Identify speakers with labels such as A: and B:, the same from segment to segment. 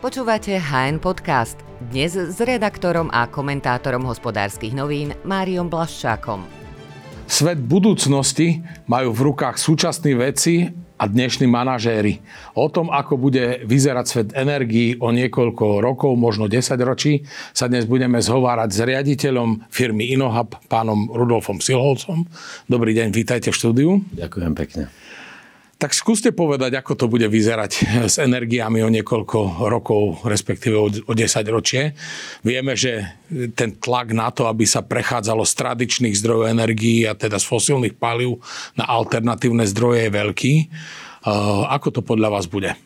A: Počúvate HN Podcast. Dnes s redaktorom a komentátorom hospodárskych novín Máriom Blaščákom.
B: Svet budúcnosti majú v rukách súčasní veci a dnešní manažéri. O tom, ako bude vyzerať svet energií o niekoľko rokov, možno 10 ročí, sa dnes budeme zhovárať s riaditeľom firmy Inohab, pánom Rudolfom Silholcom. Dobrý deň, vítajte v štúdiu.
C: Ďakujem pekne.
B: Tak skúste povedať, ako to bude vyzerať s energiami o niekoľko rokov, respektíve o 10 ročie. Vieme, že ten tlak na to, aby sa prechádzalo z tradičných zdrojov energií a teda z fosílnych palív na alternatívne zdroje je veľký. Ako to podľa vás bude?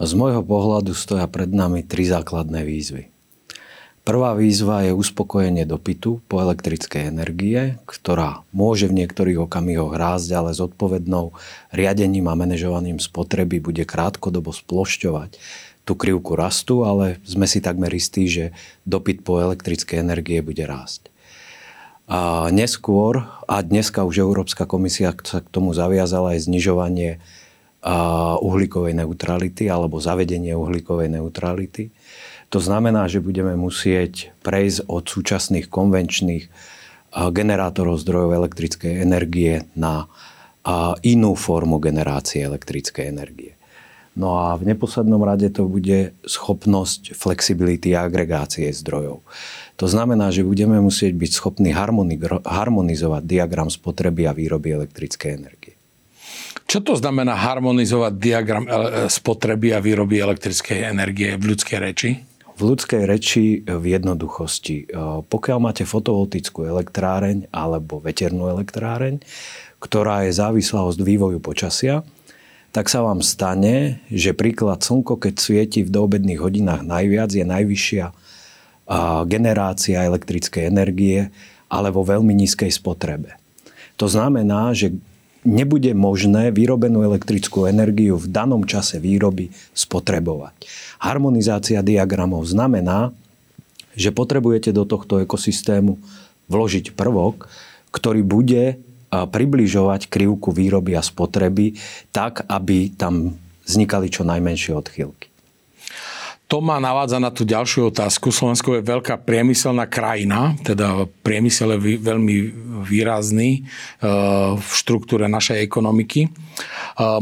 C: Z môjho pohľadu stoja pred nami tri základné výzvy. Prvá výzva je uspokojenie dopytu po elektrickej energie, ktorá môže v niektorých okamihoch rásť, ale s odpovednou riadením a manažovaním spotreby bude krátkodobo splošťovať tú krivku rastu, ale sme si takmer istí, že dopyt po elektrickej energie bude rásť. A neskôr, a dneska už Európska komisia sa k tomu zaviazala aj znižovanie uhlíkovej neutrality alebo zavedenie uhlíkovej neutrality. To znamená, že budeme musieť prejsť od súčasných konvenčných generátorov zdrojov elektrickej energie na inú formu generácie elektrickej energie. No a v neposlednom rade to bude schopnosť flexibility a agregácie zdrojov. To znamená, že budeme musieť byť schopní harmonizovať diagram spotreby a výroby elektrickej energie.
B: Čo to znamená harmonizovať diagram spotreby a výroby elektrickej energie v ľudskej reči?
C: V ľudskej reči v jednoduchosti. E, pokiaľ máte fotovoltickú elektráreň alebo veternú elektráreň, ktorá je závislá od vývoju počasia, tak sa vám stane, že príklad slnko, keď svieti v doobedných hodinách najviac, je najvyššia e, generácia elektrickej energie, ale vo veľmi nízkej spotrebe. To znamená, že nebude možné vyrobenú elektrickú energiu v danom čase výroby spotrebovať. Harmonizácia diagramov znamená, že potrebujete do tohto ekosystému vložiť prvok, ktorý bude približovať krivku výroby a spotreby tak, aby tam vznikali čo najmenšie odchýlky
B: to ma navádza na tú ďalšiu otázku. Slovensko je veľká priemyselná krajina, teda priemysel je veľmi výrazný e, v štruktúre našej ekonomiky. E,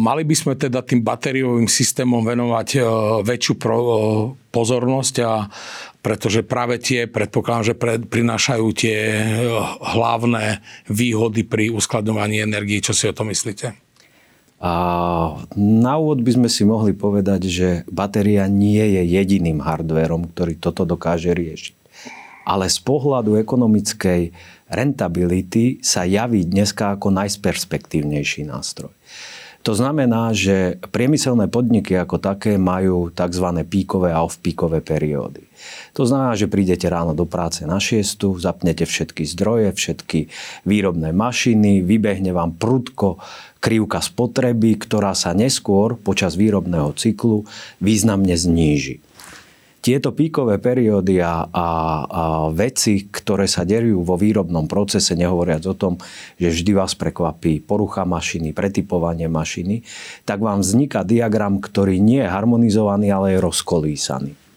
B: mali by sme teda tým batériovým systémom venovať e, väčšiu pozornosť, a pretože práve tie, predpokladám, že prinášajú tie hlavné výhody pri uskladňovaní energii. Čo si o tom myslíte?
C: A na úvod by sme si mohli povedať, že batéria nie je jediným hardverom, ktorý toto dokáže riešiť. Ale z pohľadu ekonomickej rentability sa javí dneska ako najsperspektívnejší nástroj. To znamená, že priemyselné podniky ako také majú tzv. píkové a off-píkové periódy. To znamená, že prídete ráno do práce na 6, zapnete všetky zdroje, všetky výrobné mašiny, vybehne vám prudko krivka spotreby, ktorá sa neskôr počas výrobného cyklu významne zníži tieto píkové periódy a, a, a veci, ktoré sa derujú vo výrobnom procese, nehovoriac o tom, že vždy vás prekvapí porucha mašiny, pretypovanie mašiny, tak vám vzniká diagram, ktorý nie je harmonizovaný, ale je rozkolísaný.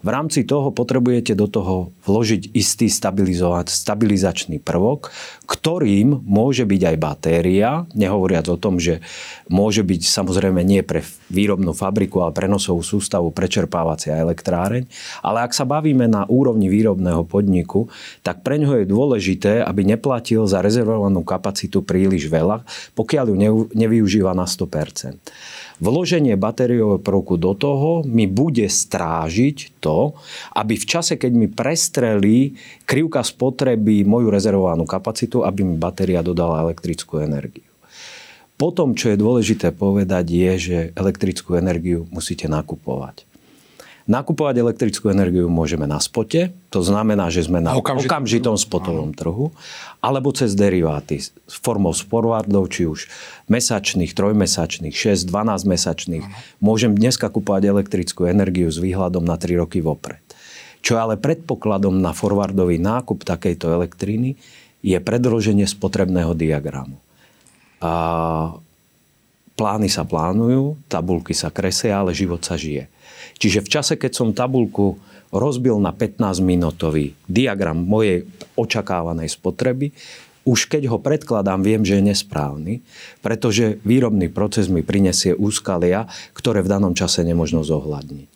C: V rámci toho potrebujete do toho vložiť istý stabilizačný prvok, ktorým môže byť aj batéria, nehovoriac o tom, že môže byť samozrejme nie pre výrobnú fabriku, ale prenosovú sústavu prečerpávacia elektráreň. Ale ak sa bavíme na úrovni výrobného podniku, tak pre ňoho je dôležité, aby neplatil za rezervovanú kapacitu príliš veľa, pokiaľ ju nevyužíva na 100% vloženie batériového prvku do toho mi bude strážiť to, aby v čase, keď mi prestrelí krivka spotreby moju rezervovanú kapacitu, aby mi batéria dodala elektrickú energiu. Potom, čo je dôležité povedať, je, že elektrickú energiu musíte nakupovať. Nakupovať elektrickú energiu môžeme na spote, to znamená, že sme na Okamžit... okamžitom spotovom trhu, alebo cez deriváty formou forwardov, či už mesačných, trojmesačných, 6, 12 mesačných. Môžem dneska kupovať elektrickú energiu s výhľadom na 3 roky vopred. Čo ale predpokladom na forwardový nákup takejto elektriny je predloženie spotrebného diagramu. A plány sa plánujú, tabulky sa kresia, ale život sa žije. Čiže v čase, keď som tabulku rozbil na 15-minútový diagram mojej očakávanej spotreby, už keď ho predkladám, viem, že je nesprávny, pretože výrobný proces mi prinesie úskalia, ktoré v danom čase nemožno zohľadniť.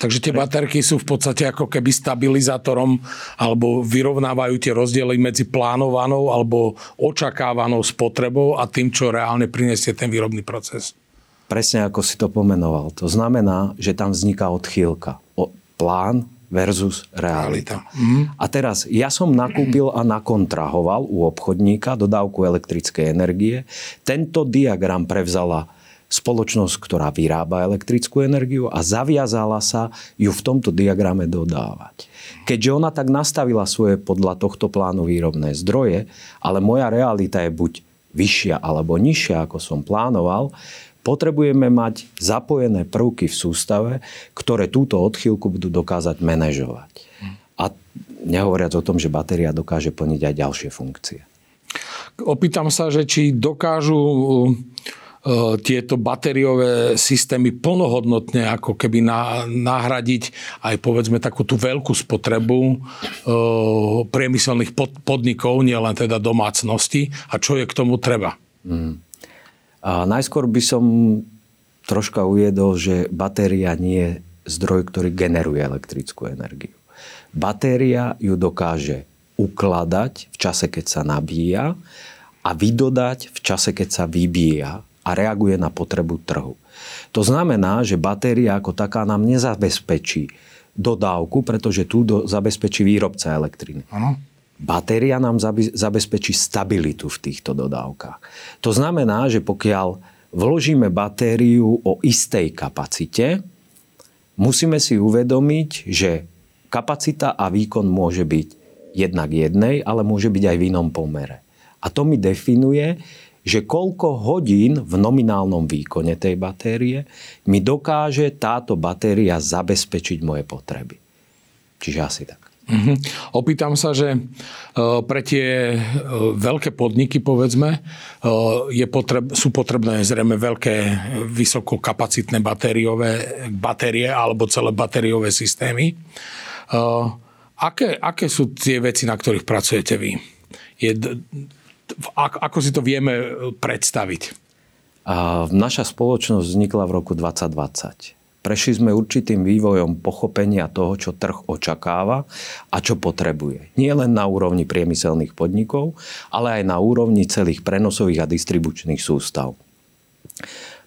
B: Takže tie baterky sú v podstate ako keby stabilizátorom alebo vyrovnávajú tie rozdiely medzi plánovanou alebo očakávanou spotrebou a tým, čo reálne prinesie ten výrobný proces.
C: Presne ako si to pomenoval. To znamená, že tam vzniká odchýlka. O, plán versus realita. Mm. A teraz, ja som nakúpil a nakontrahoval u obchodníka dodávku elektrickej energie. Tento diagram prevzala spoločnosť, ktorá vyrába elektrickú energiu a zaviazala sa ju v tomto diagrame dodávať. Keďže ona tak nastavila svoje podľa tohto plánu výrobné zdroje, ale moja realita je buď vyššia alebo nižšia, ako som plánoval, potrebujeme mať zapojené prvky v sústave, ktoré túto odchýlku budú dokázať manažovať. A nehovoriac o tom, že batéria dokáže plniť aj ďalšie funkcie.
B: Opýtam sa, že či dokážu E, tieto batériové systémy plnohodnotne ako keby nahradiť aj povedzme takú tú veľkú spotrebu e, priemyselných podnikov, nielen teda domácnosti a čo je k tomu treba. Hmm.
C: A najskôr by som troška uviedol, že batéria nie je zdroj, ktorý generuje elektrickú energiu. Batéria ju dokáže ukladať v čase, keď sa nabíja a vydodať v čase, keď sa vybíja a reaguje na potrebu trhu. To znamená, že batéria ako taká nám nezabezpečí dodávku, pretože tu do, zabezpečí výrobca elektriny. Ano. Batéria nám zabezpečí stabilitu v týchto dodávkach. To znamená, že pokiaľ vložíme batériu o istej kapacite, musíme si uvedomiť, že kapacita a výkon môže byť jednak jednej, ale môže byť aj v inom pomere. A to mi definuje, že koľko hodín v nominálnom výkone tej batérie mi dokáže táto batéria zabezpečiť moje potreby. Čiže asi tak.
B: Uh-huh. Opýtam sa, že e, pre tie e, veľké podniky, povedzme, e, je potreb, sú potrebné zrejme veľké, vysokokapacitné batériové batérie alebo celé batériové systémy. Aké, aké sú tie veci, na ktorých pracujete vy? Je ako si to vieme predstaviť?
C: Naša spoločnosť vznikla v roku 2020. Prešli sme určitým vývojom pochopenia toho, čo trh očakáva a čo potrebuje. Nie len na úrovni priemyselných podnikov, ale aj na úrovni celých prenosových a distribučných sústav.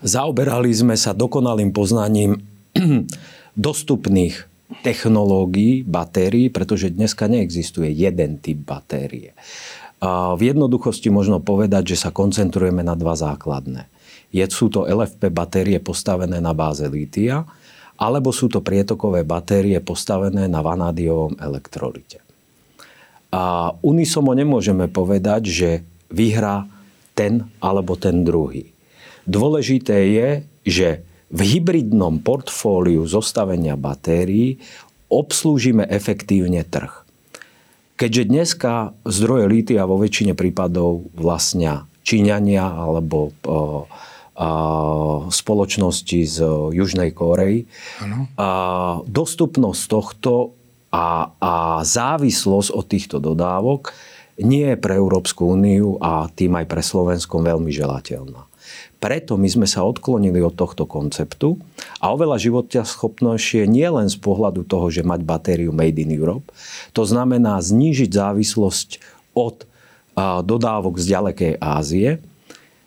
C: Zaoberali sme sa dokonalým poznaním dostupných technológií batérií, pretože dneska neexistuje jeden typ batérie. V jednoduchosti možno povedať, že sa koncentrujeme na dva základné. Je, sú to LFP batérie postavené na báze lítia, alebo sú to prietokové batérie postavené na vanádiovom elektrolite. A unisomo nemôžeme povedať, že vyhrá ten alebo ten druhý. Dôležité je, že v hybridnom portfóliu zostavenia batérií obslúžime efektívne trh. Keďže dneska zdroje lítia vo väčšine prípadov vlastnia Číňania alebo o, spoločnosti z Južnej Kórei, dostupnosť tohto a, a závislosť od týchto dodávok nie je pre Európsku úniu a tým aj pre Slovenskom veľmi želateľná. Preto my sme sa odklonili od tohto konceptu a oveľa schopnejšie nie len z pohľadu toho, že mať batériu Made in Europe, to znamená znížiť závislosť od dodávok z ďalekej Ázie,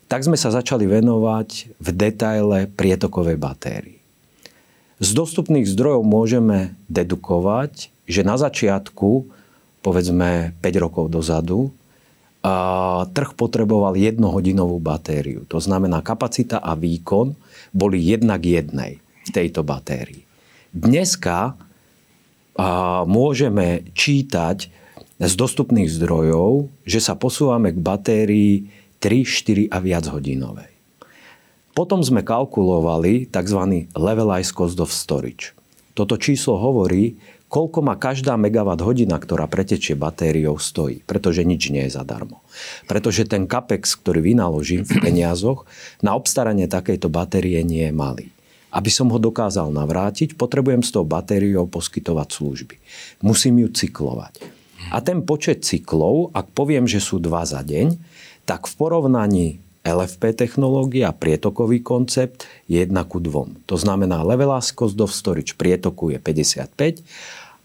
C: tak sme sa začali venovať v detaile prietokovej batérii. Z dostupných zdrojov môžeme dedukovať, že na začiatku, povedzme 5 rokov dozadu, trh potreboval jednohodinovú batériu. To znamená, kapacita a výkon boli jednak jednej v tejto batérii. Dneska môžeme čítať z dostupných zdrojov, že sa posúvame k batérii 3, 4 a viac hodinovej. Potom sme kalkulovali tzv. levelized cost of storage. Toto číslo hovorí, koľko ma každá megawatt hodina, ktorá pretečie batériou, stojí. Pretože nič nie je zadarmo. Pretože ten capex, ktorý vynaložím v peniazoch, na obstaranie takejto batérie nie je malý. Aby som ho dokázal navrátiť, potrebujem s tou batériou poskytovať služby. Musím ju cyklovať. A ten počet cyklov, ak poviem, že sú dva za deň, tak v porovnaní LFP technológia, prietokový koncept je 1 ku 2. To znamená levelized cost of storage prietoku je 55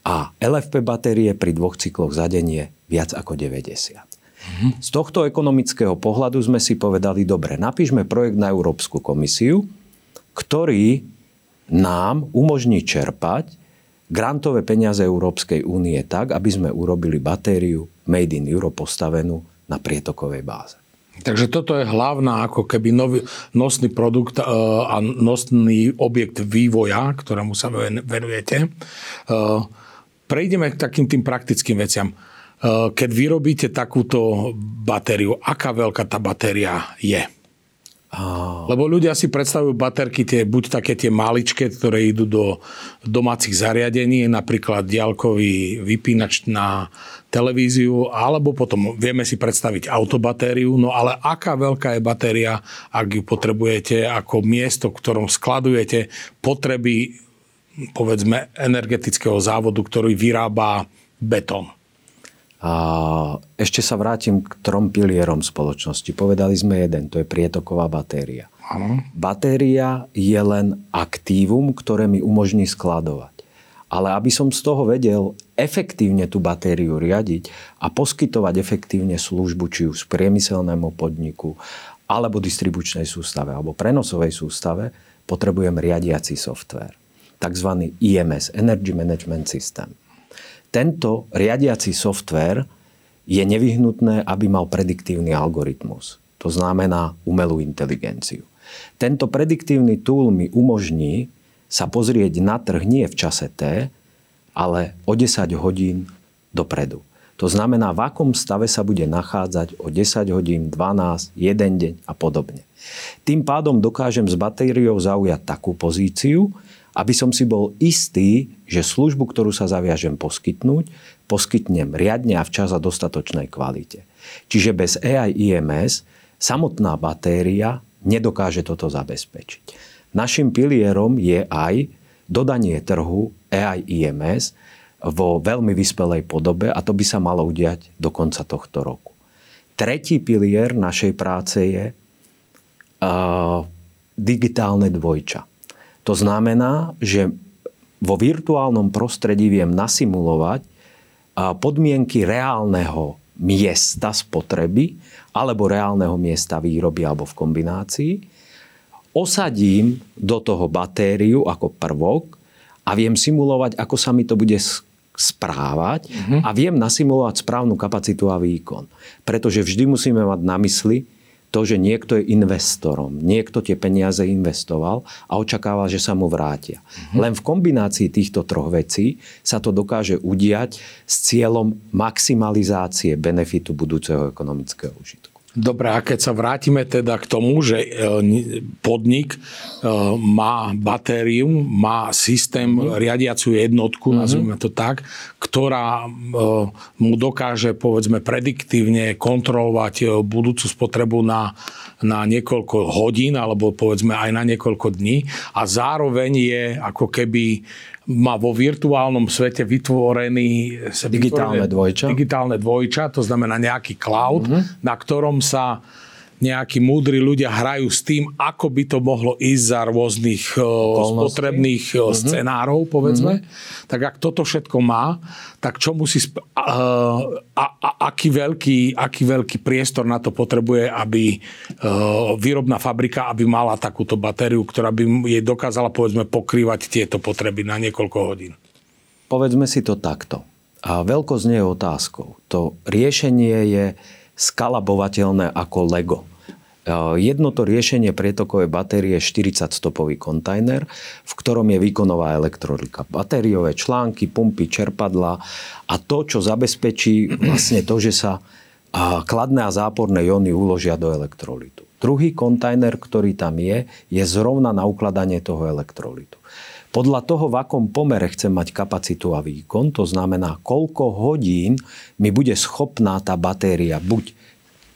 C: a LFP batérie pri dvoch cykloch za deň je viac ako 90. Mm-hmm. Z tohto ekonomického pohľadu sme si povedali, dobre, napíšme projekt na Európsku komisiu, ktorý nám umožní čerpať grantové peniaze Európskej únie tak, aby sme urobili batériu Made in Europe postavenú na prietokovej báze.
B: Takže toto je hlavná ako keby nový, nosný produkt uh, a nosný objekt vývoja, ktorému sa venujete. Uh, prejdeme k takým tým praktickým veciam. Uh, keď vyrobíte takúto batériu, aká veľká tá batéria je? Oh. Lebo ľudia si predstavujú baterky tie, buď také tie maličké, ktoré idú do domácich zariadení, napríklad diaľkový vypínač na televíziu, alebo potom vieme si predstaviť autobatériu, no ale aká veľká je batéria, ak ju potrebujete ako miesto, v ktorom skladujete potreby povedzme energetického závodu, ktorý vyrába betón.
C: Ešte sa vrátim k trom pilierom spoločnosti. Povedali sme jeden, to je prietoková batéria. Ano. Batéria je len aktívum, ktoré mi umožní skladovať. Ale aby som z toho vedel efektívne tú batériu riadiť a poskytovať efektívne službu, či už priemyselnému podniku, alebo distribučnej sústave, alebo prenosovej sústave, potrebujem riadiaci software. Takzvaný IMS, Energy Management System. Tento riadiaci software je nevyhnutné, aby mal prediktívny algoritmus. To znamená umelú inteligenciu. Tento prediktívny tool mi umožní sa pozrieť na trh nie v čase T, ale o 10 hodín dopredu. To znamená, v akom stave sa bude nachádzať o 10 hodín, 12, 1 deň a podobne. Tým pádom dokážem s batériou zaujať takú pozíciu, aby som si bol istý, že službu, ktorú sa zaviažem poskytnúť, poskytnem riadne a včas a dostatočnej kvalite. Čiže bez AI IMS samotná batéria nedokáže toto zabezpečiť. Našim pilierom je aj dodanie trhu AI IMS vo veľmi vyspelej podobe a to by sa malo udiať do konca tohto roku. Tretí pilier našej práce je uh, digitálne dvojča. To znamená, že vo virtuálnom prostredí viem nasimulovať podmienky reálneho miesta spotreby alebo reálneho miesta výroby alebo v kombinácii. Osadím do toho batériu ako prvok a viem simulovať, ako sa mi to bude správať mm-hmm. a viem nasimulovať správnu kapacitu a výkon. Pretože vždy musíme mať na mysli, to, že niekto je investorom, niekto tie peniaze investoval a očakáva, že sa mu vrátia. Mm-hmm. Len v kombinácii týchto troch vecí sa to dokáže udiať s cieľom maximalizácie benefitu budúceho ekonomického užitku.
B: Dobre, a keď sa vrátime teda k tomu, že e, podnik e, má batériu, má systém, mm-hmm. riadiacu jednotku, mm-hmm. nazvime to tak, ktorá e, mu dokáže povedzme prediktívne kontrolovať budúcu spotrebu na, na niekoľko hodín alebo povedzme aj na niekoľko dní a zároveň je ako keby má vo virtuálnom svete vytvorený
C: digitálne dvojča.
B: digitálne dvojča, to znamená nejaký cloud, mm-hmm. na ktorom sa nejakí múdri ľudia hrajú s tým, ako by to mohlo ísť za rôznych Okolnosti. spotrebných mm-hmm. scenárov, povedzme. Mm-hmm. Tak ak toto všetko má, tak čo musí... Sp- a, a, a, aký, veľký, aký veľký priestor na to potrebuje, aby výrobná fabrika, aby mala takúto batériu, ktorá by jej dokázala, povedzme, pokrývať tieto potreby na niekoľko hodín?
C: Povedzme si to takto. A veľkosť nie je otázkou. To riešenie je skalabovateľné ako Lego. Jedno to riešenie prietokovej batérie je 40-stopový kontajner, v ktorom je výkonová elektrolika. Batériové články, pumpy, čerpadla a to, čo zabezpečí vlastne to, že sa kladné a záporné jóny uložia do elektrolitu. Druhý kontajner, ktorý tam je, je zrovna na ukladanie toho elektrolitu. Podľa toho, v akom pomere chcem mať kapacitu a výkon, to znamená, koľko hodín mi bude schopná tá batéria buď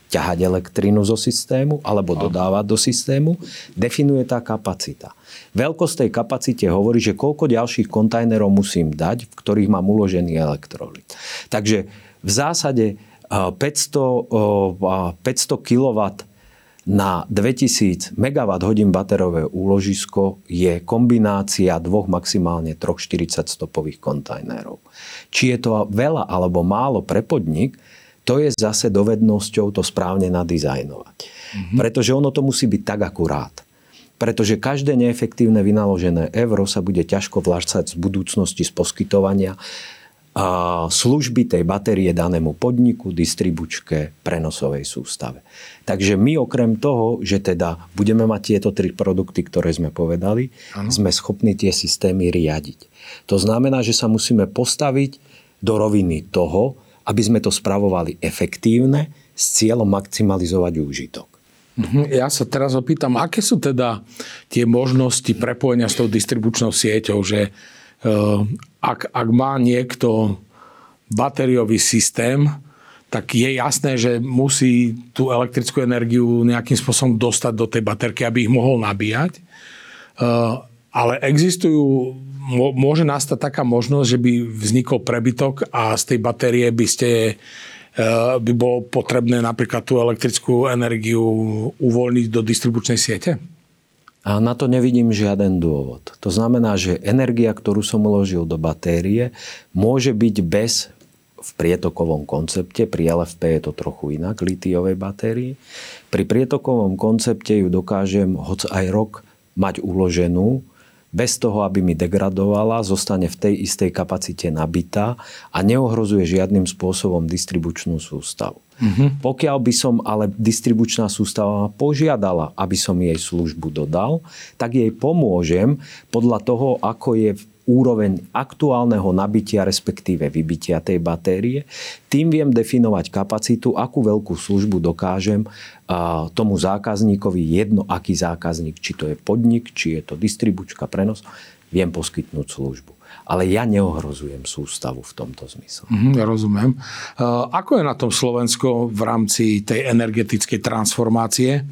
C: ťahať elektrínu zo systému alebo dodávať do systému, definuje tá kapacita. Veľkosť tej kapacite hovorí, že koľko ďalších kontajnerov musím dať, v ktorých mám uložený elektrolit. Takže v zásade 500, 500 kW na 2000 MWh baterové úložisko je kombinácia dvoch maximálne troch 40 stopových kontajnerov. Či je to veľa alebo málo pre podnik, to je zase dovednosťou to správne nadizajnovať. Mm-hmm. Pretože ono to musí byť tak akurát. Pretože každé neefektívne vynaložené euro sa bude ťažko vláčať z budúcnosti z poskytovania služby tej batérie danému podniku, distribučke, prenosovej sústave. Takže my okrem toho, že teda budeme mať tieto tri produkty, ktoré sme povedali, ano. sme schopní tie systémy riadiť. To znamená, že sa musíme postaviť do roviny toho, aby sme to spravovali efektívne s cieľom maximalizovať úžitok.
B: Mhm. Ja sa teraz opýtam, aké sú teda tie možnosti prepojenia s tou distribučnou sieťou, že uh, ak, ak má niekto batériový systém, tak je jasné, že musí tú elektrickú energiu nejakým spôsobom dostať do tej baterky, aby ich mohol nabíjať. Uh, ale existujú, môže nastať taká možnosť, že by vznikol prebytok a z tej batérie by ste uh, by bolo potrebné napríklad tú elektrickú energiu uvoľniť do distribučnej siete?
C: A na to nevidím žiaden dôvod. To znamená, že energia, ktorú som uložil do batérie, môže byť bez v prietokovom koncepte, pri LFP je to trochu inak, litiovej batérii. Pri prietokovom koncepte ju dokážem hoc aj rok mať uloženú, bez toho, aby mi degradovala, zostane v tej istej kapacite nabitá a neohrozuje žiadnym spôsobom distribučnú sústavu. Mm-hmm. Pokiaľ by som ale distribučná sústava požiadala, aby som jej službu dodal, tak jej pomôžem podľa toho, ako je úroveň aktuálneho nabitia, respektíve vybitia tej batérie. Tým viem definovať kapacitu, akú veľkú službu dokážem tomu zákazníkovi, jedno aký zákazník, či to je podnik, či je to distribučka, prenos, viem poskytnúť službu ale ja neohrozujem sústavu v tomto zmysle.
B: Mm, ja rozumiem. Ako je na tom Slovensko v rámci tej energetickej transformácie?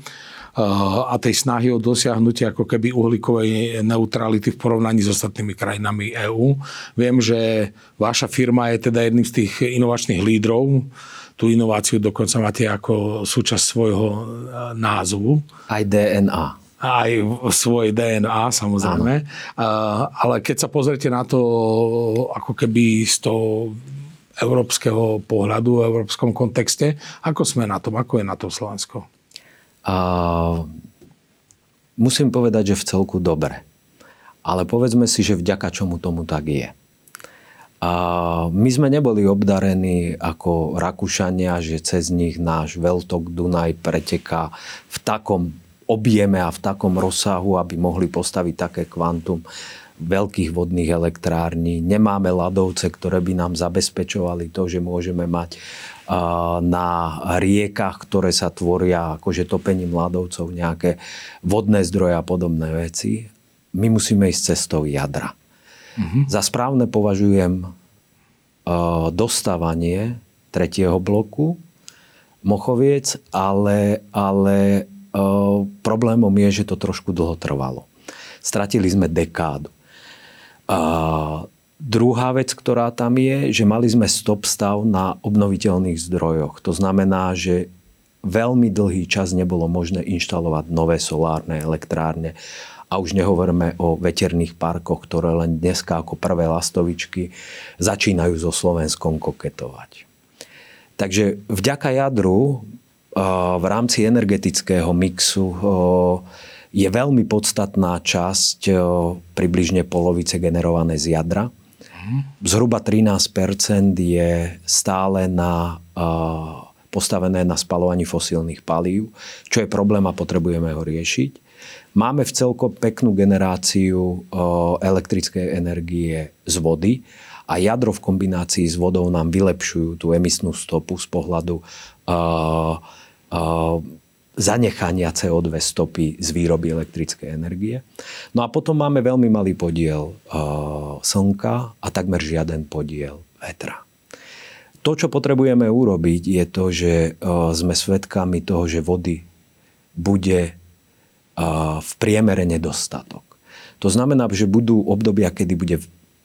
B: A tej snahy o dosiahnutie ako keby uhlíkovej neutrality v porovnaní s ostatnými krajinami EÚ. Viem, že vaša firma je teda jedným z tých inovačných lídrov. Tú inováciu dokonca máte ako súčasť svojho e, názvu.
C: Aj DNA
B: aj svoje DNA samozrejme. Áno. Ale keď sa pozriete na to ako keby z toho európskeho pohľadu, v európskom kontexte, ako sme na tom, ako je na tom Slovensko?
C: Musím povedať, že v celku dobre. Ale povedzme si, že vďaka čomu tomu tak je. A my sme neboli obdarení ako Rakúšania, že cez nich náš veľtok Dunaj preteká v takom objeme a v takom rozsahu, aby mohli postaviť také kvantum veľkých vodných elektrární. Nemáme ľadovce, ktoré by nám zabezpečovali to, že môžeme mať na riekach, ktoré sa tvoria akože topením ľadovcov, nejaké vodné zdroje a podobné veci. My musíme ísť cestou jadra. Mm-hmm. Za správne považujem dostávanie tretieho bloku Mochoviec, ale, ale problémom je, že to trošku dlho trvalo. Stratili sme dekádu. Druhá vec, ktorá tam je, že mali sme stop stav na obnoviteľných zdrojoch. To znamená, že veľmi dlhý čas nebolo možné inštalovať nové solárne elektrárne. A už nehovoríme o veterných parkoch, ktoré len dneska ako prvé lastovičky začínajú so Slovenskom koketovať. Takže vďaka jadru v rámci energetického mixu je veľmi podstatná časť približne polovice generované z jadra Zhruba 13% je stále na, postavené na spalovaní fosílnych palív, čo je problém a potrebujeme ho riešiť. Máme v celko peknú generáciu elektrickej energie z vody a jadro v kombinácii s vodou nám vylepšujú tú emisnú stopu z pohľadu zanechania CO2 stopy z výroby elektrickej energie. No a potom máme veľmi malý podiel uh, slnka a takmer žiaden podiel vetra. To, čo potrebujeme urobiť, je to, že uh, sme svedkami toho, že vody bude uh, v priemere nedostatok. To znamená, že budú obdobia, kedy bude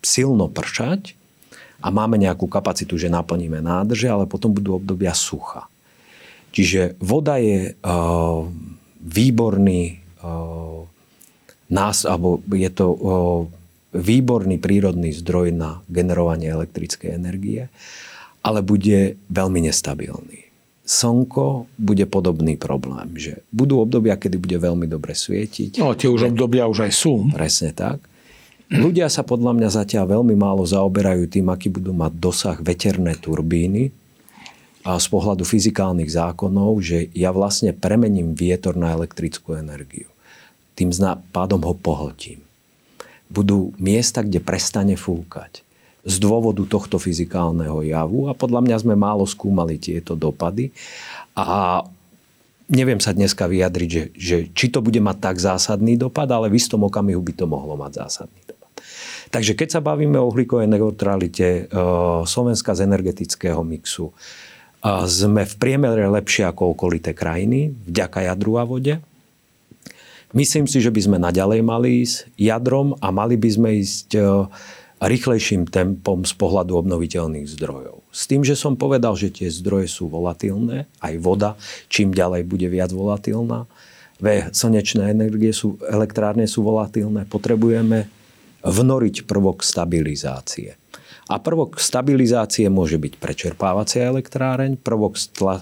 C: silno pršať a máme nejakú kapacitu, že naplníme nádrže, ale potom budú obdobia sucha. Čiže voda je uh, výborný uh, nás, alebo je to uh, výborný prírodný zdroj na generovanie elektrickej energie, ale bude veľmi nestabilný. Slnko bude podobný problém, že budú obdobia, kedy bude veľmi dobre svietiť.
B: No, tie už obdobia už aj sú.
C: Presne tak. Ľudia sa podľa mňa zatiaľ veľmi málo zaoberajú tým, aký budú mať dosah veterné turbíny, z pohľadu fyzikálnych zákonov, že ja vlastne premením vietor na elektrickú energiu. Tým pádom ho pohltím. Budú miesta, kde prestane fúkať. Z dôvodu tohto fyzikálneho javu a podľa mňa sme málo skúmali tieto dopady a neviem sa dneska vyjadriť, že, že či to bude mať tak zásadný dopad, ale v istom okamihu by to mohlo mať zásadný dopad. Takže keď sa bavíme o uhlíkovej neutralite e, Slovenska z energetického mixu, sme v priemere lepšie ako okolité krajiny, vďaka jadru a vode. Myslím si, že by sme naďalej mali ísť jadrom a mali by sme ísť e, rýchlejším tempom z pohľadu obnoviteľných zdrojov. S tým, že som povedal, že tie zdroje sú volatilné, aj voda čím ďalej bude viac volatilná, slnečné energie sú, elektrárne sú volatilné, potrebujeme vnoriť prvok stabilizácie. A prvok stabilizácie môže byť prečerpávacia elektráreň, prvok stla,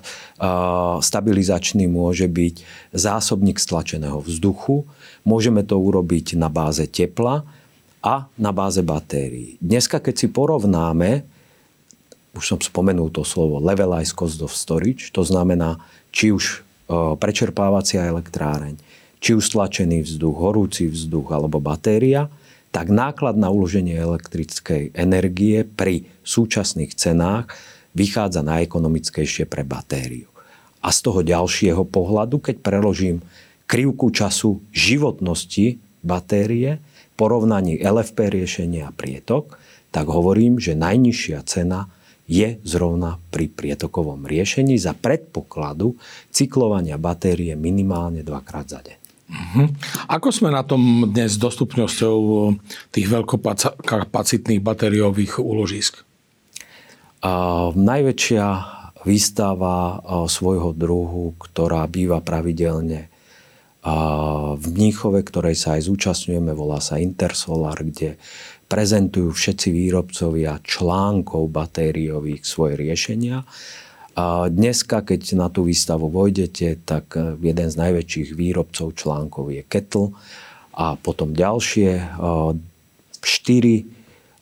C: stabilizačný môže byť zásobník stlačeného vzduchu, môžeme to urobiť na báze tepla a na báze batérií. Dneska, keď si porovnáme, už som spomenul to slovo levelized cost of storage, to znamená, či už uh, prečerpávacia elektráreň, či už stlačený vzduch, horúci vzduch alebo batéria, tak náklad na uloženie elektrickej energie pri súčasných cenách vychádza najekonomickejšie pre batériu. A z toho ďalšieho pohľadu, keď preložím krivku času životnosti batérie, porovnaní LFP riešenia a prietok, tak hovorím, že najnižšia cena je zrovna pri prietokovom riešení za predpokladu cyklovania batérie minimálne dvakrát za deň.
B: Uh-huh. Ako sme na tom dnes s dostupnosťou tých veľkokapacitných batériových úložisk?
C: Uh, najväčšia výstava uh, svojho druhu, ktorá býva pravidelne uh, v Mníchove, ktorej sa aj zúčastňujeme, volá sa Intersolar, kde prezentujú všetci výrobcovia článkov batériových svoje riešenia a dneska, keď na tú výstavu vojdete, tak e, jeden z najväčších výrobcov článkov je Kettle a potom ďalšie e, štyri e,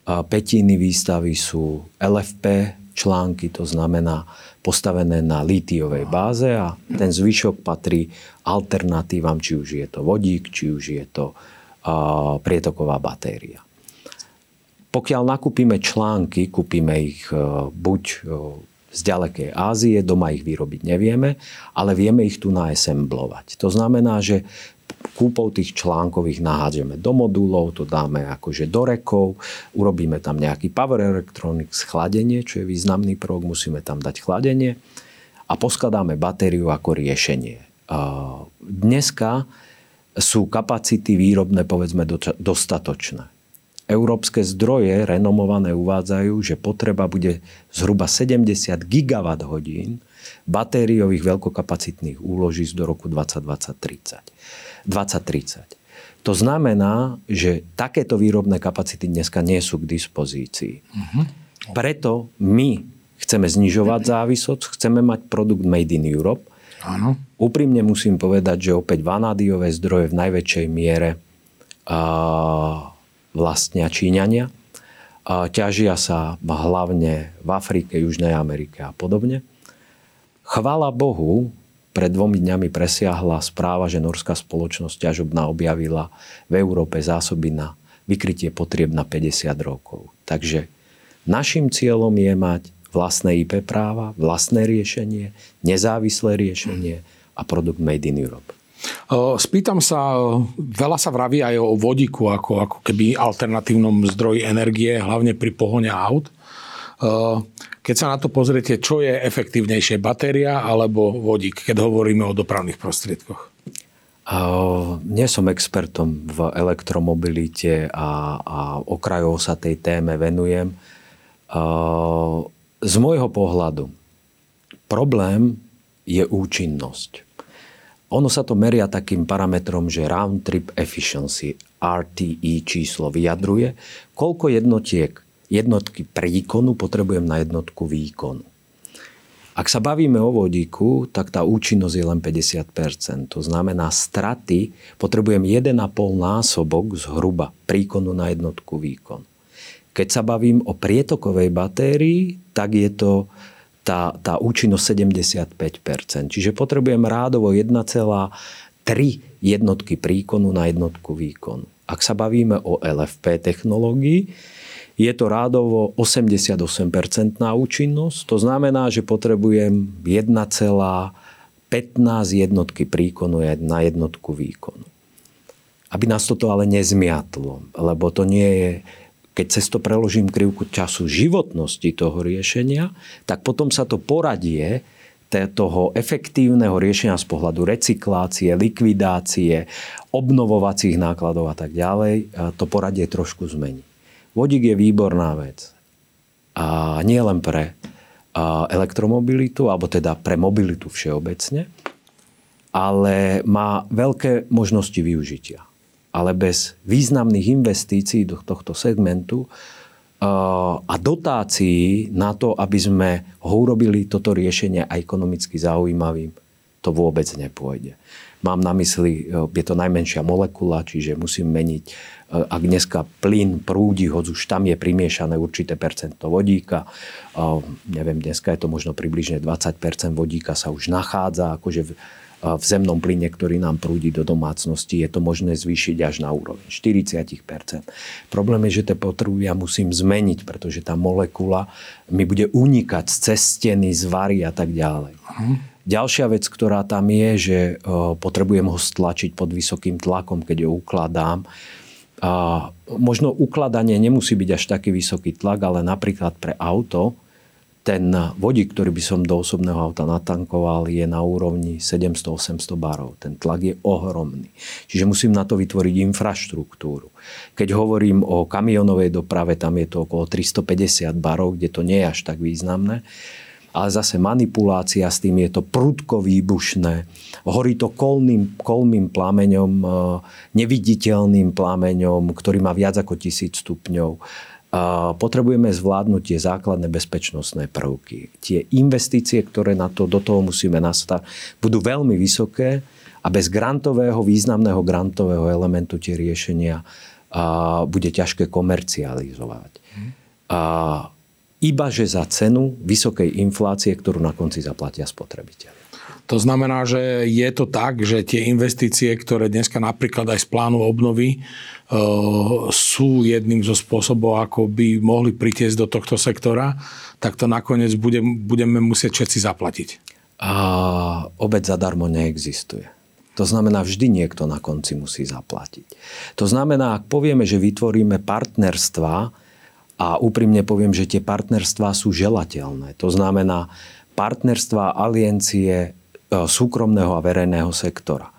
C: petiny výstavy sú LFP články, to znamená postavené na lítiovej báze a ten zvyšok patrí alternatívam, či už je to vodík, či už je to prietoková batéria. Pokiaľ nakúpime články, kúpime ich buď z ďalekej Ázie, doma ich vyrobiť nevieme, ale vieme ich tu naesemblovať. To znamená, že kúpou tých článkových nahádžeme do modulov, to dáme akože do rekov, urobíme tam nejaký power electronics chladenie, čo je významný prvok, musíme tam dať chladenie a poskladáme batériu ako riešenie. Dneska sú kapacity výrobné povedzme dostatočné. Európske zdroje renomované uvádzajú, že potreba bude zhruba 70 gigawatt hodín batériových veľkokapacitných úložíc do roku 2020-30. 2030. To znamená, že takéto výrobné kapacity dneska nie sú k dispozícii. Uh-huh. Preto my chceme znižovať závislosť, chceme mať produkt Made in Europe. Áno. Úprimne musím povedať, že opäť vanádiové zdroje v najväčšej miere uh, vlastnia Číňania. Ťažia sa hlavne v Afrike, Južnej Amerike a podobne. Chvala Bohu, pred dvomi dňami presiahla správa, že norská spoločnosť ťažobná objavila v Európe zásoby na vykrytie potrieb na 50 rokov. Takže našim cieľom je mať vlastné IP práva, vlastné riešenie, nezávislé riešenie, a produkt made in Europe.
B: Spýtam sa, veľa sa vraví aj o vodíku ako, ako keby alternatívnom zdroji energie, hlavne pri pohone aut. Keď sa na to pozriete, čo je efektívnejšie, batéria alebo vodík, keď hovoríme o dopravných prostriedkoch?
C: Nie som expertom v elektromobilite a, a okrajovo sa tej téme venujem. Z môjho pohľadu problém je účinnosť. Ono sa to meria takým parametrom, že round trip efficiency, RTE číslo vyjadruje, koľko jednotiek, jednotky príkonu potrebujem na jednotku výkonu. Ak sa bavíme o vodíku, tak tá účinnosť je len 50%. To znamená, straty potrebujem 1,5 násobok zhruba príkonu na jednotku výkonu. Keď sa bavím o prietokovej batérii, tak je to tá, tá účinnosť 75%. Čiže potrebujem rádovo 1,3 jednotky príkonu na jednotku výkonu. Ak sa bavíme o LFP technológii, je to rádovo 88% na účinnosť. To znamená, že potrebujem 1,15 jednotky príkonu na jednotku výkonu. Aby nás toto ale nezmiatlo, lebo to nie je keď cez to preložím krivku času životnosti toho riešenia, tak potom sa to poradie toho efektívneho riešenia z pohľadu recyklácie, likvidácie, obnovovacích nákladov a tak ďalej, to poradie trošku zmení. Vodík je výborná vec. A nie len pre elektromobilitu, alebo teda pre mobilitu všeobecne, ale má veľké možnosti využitia. Ale bez významných investícií do tohto segmentu a dotácií na to, aby sme ho urobili toto riešenie aj ekonomicky zaujímavým, to vôbec nepôjde. Mám na mysli, je to najmenšia molekula, čiže musím meniť E, ak dneska plyn prúdi, hoď už tam je primiešané určité percento vodíka, neviem, dneska je to možno približne 20% vodíka sa už nachádza akože v, v zemnom plyne, ktorý nám prúdi do domácnosti, je to možné zvýšiť až na úroveň 40 Problém je, že tie potrubia musím zmeniť, pretože tá molekula mi bude unikať z steny, z vary a tak ďalej. Uh-huh. Ďalšia vec, ktorá tam je, že potrebujem ho stlačiť pod vysokým tlakom, keď ho ukladám a možno ukladanie nemusí byť až taký vysoký tlak, ale napríklad pre auto ten vodík, ktorý by som do osobného auta natankoval, je na úrovni 700-800 barov. Ten tlak je ohromný. Čiže musím na to vytvoriť infraštruktúru. Keď hovorím o kamionovej doprave, tam je to okolo 350 barov, kde to nie je až tak významné ale zase manipulácia s tým je to prudko výbušné. Horí to kolným, kolmým plameňom, e, neviditeľným plameňom, ktorý má viac ako tisíc stupňov. Potrebujeme zvládnuť tie základné bezpečnostné prvky. Tie investície, ktoré na to, do toho musíme nastaviť, budú veľmi vysoké a bez grantového, významného grantového elementu tie riešenia bude ťažké komercializovať. Hmm iba že za cenu vysokej inflácie, ktorú na konci zaplatia spotrebiteľ.
B: To znamená, že je to tak, že tie investície, ktoré dneska napríklad aj z plánu obnovy e, sú jedným zo spôsobov, ako by mohli pritiesť do tohto sektora, tak to nakoniec bude, budeme musieť všetci zaplatiť.
C: A obec zadarmo neexistuje. To znamená, vždy niekto na konci musí zaplatiť. To znamená, ak povieme, že vytvoríme partnerstva, a úprimne poviem, že tie partnerstvá sú želateľné. To znamená partnerstva, aliencie e, súkromného a verejného sektora.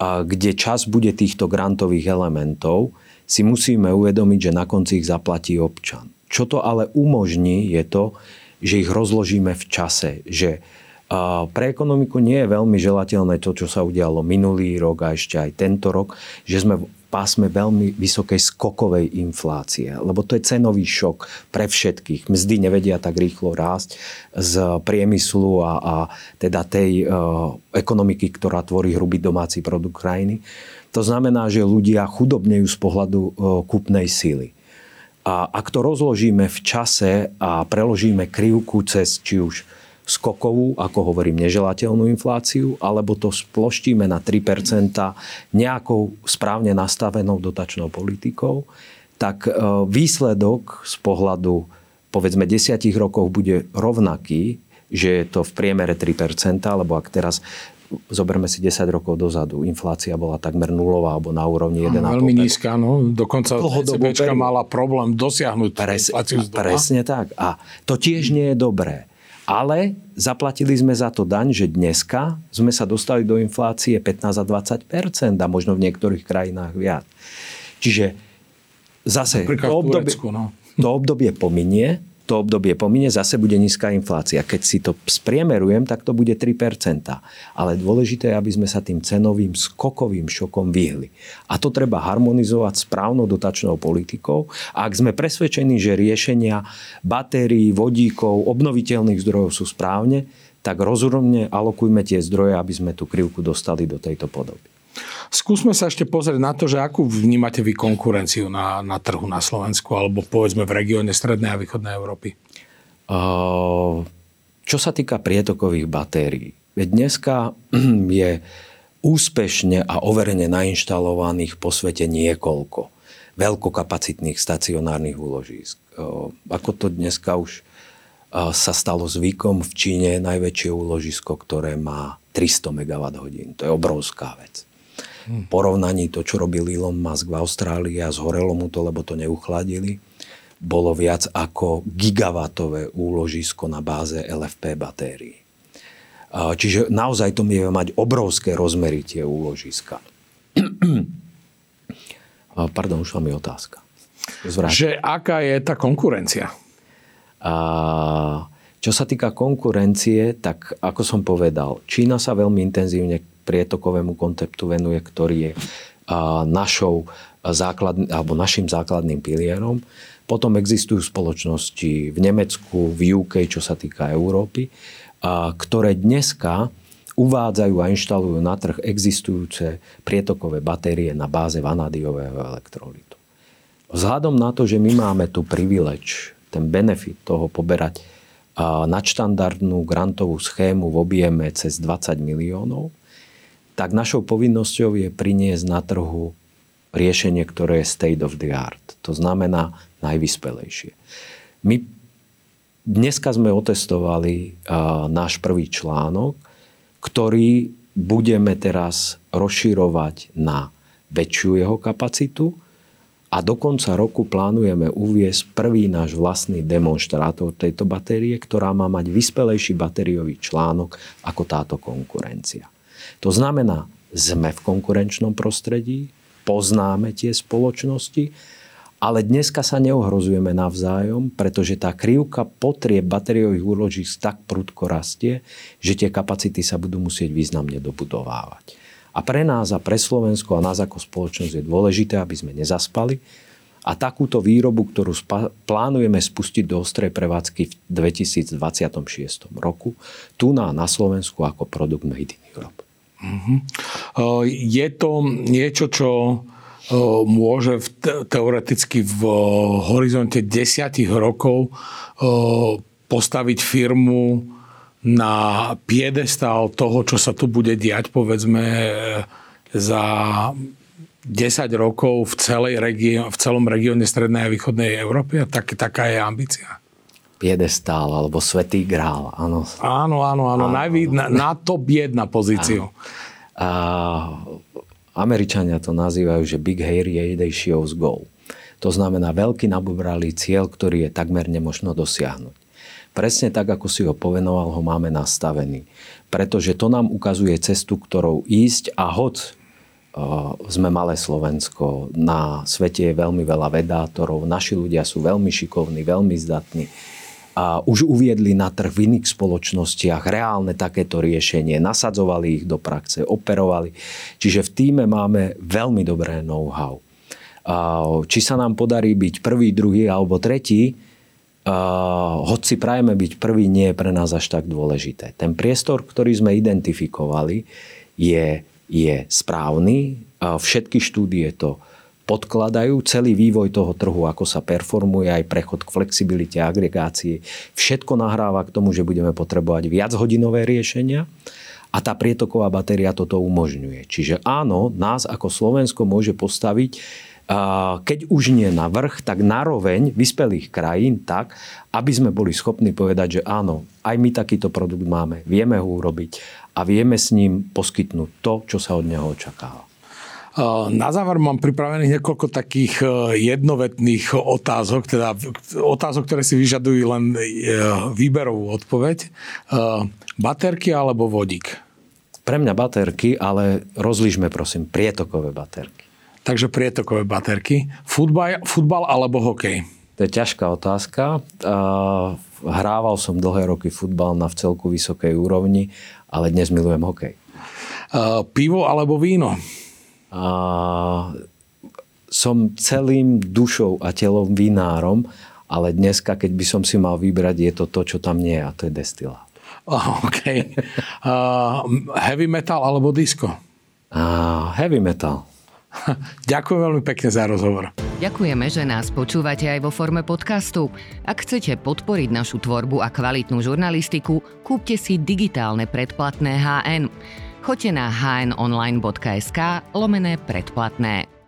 C: A kde čas bude týchto grantových elementov, si musíme uvedomiť, že na konci ich zaplatí občan. Čo to ale umožní, je to, že ich rozložíme v čase. Že pre ekonomiku nie je veľmi želateľné to, čo sa udialo minulý rok a ešte aj tento rok, že sme pásme veľmi vysokej skokovej inflácie, lebo to je cenový šok pre všetkých. Mzdy nevedia tak rýchlo rásť z priemyslu a, a teda tej e, ekonomiky, ktorá tvorí hrubý domáci produkt krajiny. To znamená, že ľudia chudobnejú z pohľadu e, kúpnej síly. A ak to rozložíme v čase a preložíme krivku cez či už skokovú, ako hovorím, neželateľnú infláciu, alebo to sploštíme na 3% nejakou správne nastavenou dotačnou politikou, tak e, výsledok z pohľadu povedzme 10 rokov bude rovnaký, že je to v priemere 3%, alebo ak teraz zoberme si 10 rokov dozadu, inflácia bola takmer nulová alebo na úrovni 1,5.
B: Veľmi nízka, no. Dokonca ECBčka mala problém dosiahnuť
C: Pres, infláciu z Presne tak. A to tiež nie je dobré. Ale zaplatili sme za to daň, že dneska sme sa dostali do inflácie 15 a 20 a možno v niektorých krajinách viac. Čiže zase to obdobie, no. to obdobie pominie to obdobie pominie, zase bude nízka inflácia. Keď si to spriemerujem, tak to bude 3%. Ale dôležité je, aby sme sa tým cenovým skokovým šokom vyhli. A to treba harmonizovať správnou dotačnou politikou. A ak sme presvedčení, že riešenia batérií, vodíkov, obnoviteľných zdrojov sú správne, tak rozumne alokujme tie zdroje, aby sme tú krivku dostali do tejto podoby.
B: Skúsme sa ešte pozrieť na to, že akú vnímate vy konkurenciu na, na trhu na Slovensku alebo povedzme v regióne Strednej a Východnej Európy.
C: Čo sa týka prietokových batérií, dneska je úspešne a overene nainštalovaných po svete niekoľko veľkokapacitných stacionárnych úložísk. Ako to dneska už sa stalo zvykom, v Číne najväčšie úložisko, ktoré má 300 MWh. To je obrovská vec porovnaní to, čo robil Elon Musk v Austrálii a zhorelo mu to, lebo to neuchladili, bolo viac ako gigawatové úložisko na báze LFP batérií. Čiže naozaj to vie mať obrovské rozmery tie úložiska. Pardon, už mi otázka.
B: Zvrátim. Že aká je tá konkurencia?
C: A, čo sa týka konkurencie, tak ako som povedal, Čína sa veľmi intenzívne prietokovému konceptu venuje, ktorý je našou základ, alebo našim základným pilierom. Potom existujú spoločnosti v Nemecku, v UK, čo sa týka Európy, ktoré dneska uvádzajú a inštalujú na trh existujúce prietokové batérie na báze vanádiového elektrolitu. Vzhľadom na to, že my máme tu privileč, ten benefit toho poberať nadštandardnú grantovú schému v objeme cez 20 miliónov, tak našou povinnosťou je priniesť na trhu riešenie, ktoré je state of the art. To znamená najvyspelejšie. My dneska sme otestovali uh, náš prvý článok, ktorý budeme teraz rozširovať na väčšiu jeho kapacitu a do konca roku plánujeme uviesť prvý náš vlastný demonstrátor tejto batérie, ktorá má mať vyspelejší batériový článok ako táto konkurencia. To znamená, sme v konkurenčnom prostredí, poznáme tie spoločnosti, ale dneska sa neohrozujeme navzájom, pretože tá krivka potrieb batériových úložísk tak prudko rastie, že tie kapacity sa budú musieť významne dobudovávať. A pre nás a pre Slovensko a nás ako spoločnosť je dôležité, aby sme nezaspali a takúto výrobu, ktorú spa- plánujeme spustiť do ostrej prevádzky v 2026 roku, tu na, na Slovensku ako produkt Made in Europe.
B: Uh-huh. Je to niečo, čo môže v, teoreticky v horizonte desiatich rokov postaviť firmu na piedestal toho, čo sa tu bude diať, povedzme, za 10 rokov v, celej regio- v celom regióne Strednej a Východnej Európy? Tak, taká je ambícia
C: piedestál alebo svetý grál. Áno,
B: áno, áno. áno. Najví, na, na to biedna pozíciu.
C: A, Američania to nazývajú, že Big Hairy Day shows goal. To znamená veľký nabubralý cieľ, ktorý je takmer nemožno dosiahnuť. Presne tak, ako si ho povenoval, ho máme nastavený. Pretože to nám ukazuje cestu, ktorou ísť a hoď sme malé Slovensko, na svete je veľmi veľa vedátorov, naši ľudia sú veľmi šikovní, veľmi zdatní a už uviedli na trh v iných spoločnostiach reálne takéto riešenie, nasadzovali ich do praxe, operovali. Čiže v týme máme veľmi dobré know-how. Či sa nám podarí byť prvý, druhý alebo tretí, hoď si prajeme byť prvý, nie je pre nás až tak dôležité. Ten priestor, ktorý sme identifikovali, je, je správny. Všetky štúdie to podkladajú celý vývoj toho trhu, ako sa performuje aj prechod k flexibilite agregácii. Všetko nahráva k tomu, že budeme potrebovať viachodinové riešenia a tá prietoková batéria toto umožňuje. Čiže áno, nás ako Slovensko môže postaviť keď už nie na vrch, tak naroveň vyspelých krajín tak, aby sme boli schopní povedať, že áno, aj my takýto produkt máme, vieme ho urobiť a vieme s ním poskytnúť to, čo sa od neho očakáva.
B: Na záver mám pripravených niekoľko takých jednovetných otázok, teda otázok, ktoré si vyžadujú len výberovú odpoveď. Baterky alebo vodík?
C: Pre mňa baterky, ale rozlišme prosím prietokové baterky.
B: Takže prietokové baterky. Futbal, futbal alebo hokej?
C: To je ťažká otázka. Hrával som dlhé roky futbal na v celku vysokej úrovni, ale dnes milujem hokej.
B: Pivo alebo víno?
C: A, som celým dušou a telom vinárom, ale dneska, keď by som si mal vybrať, je to to, čo tam nie je a to je destilát.
B: OK. Uh, heavy metal alebo disco?
C: Uh, heavy metal.
B: Ďakujem veľmi pekne za rozhovor.
A: Ďakujeme, že nás počúvate aj vo forme podcastu. Ak chcete podporiť našu tvorbu a kvalitnú žurnalistiku, kúpte si digitálne predplatné HN. Choďte na hnonline.sk lomené predplatné.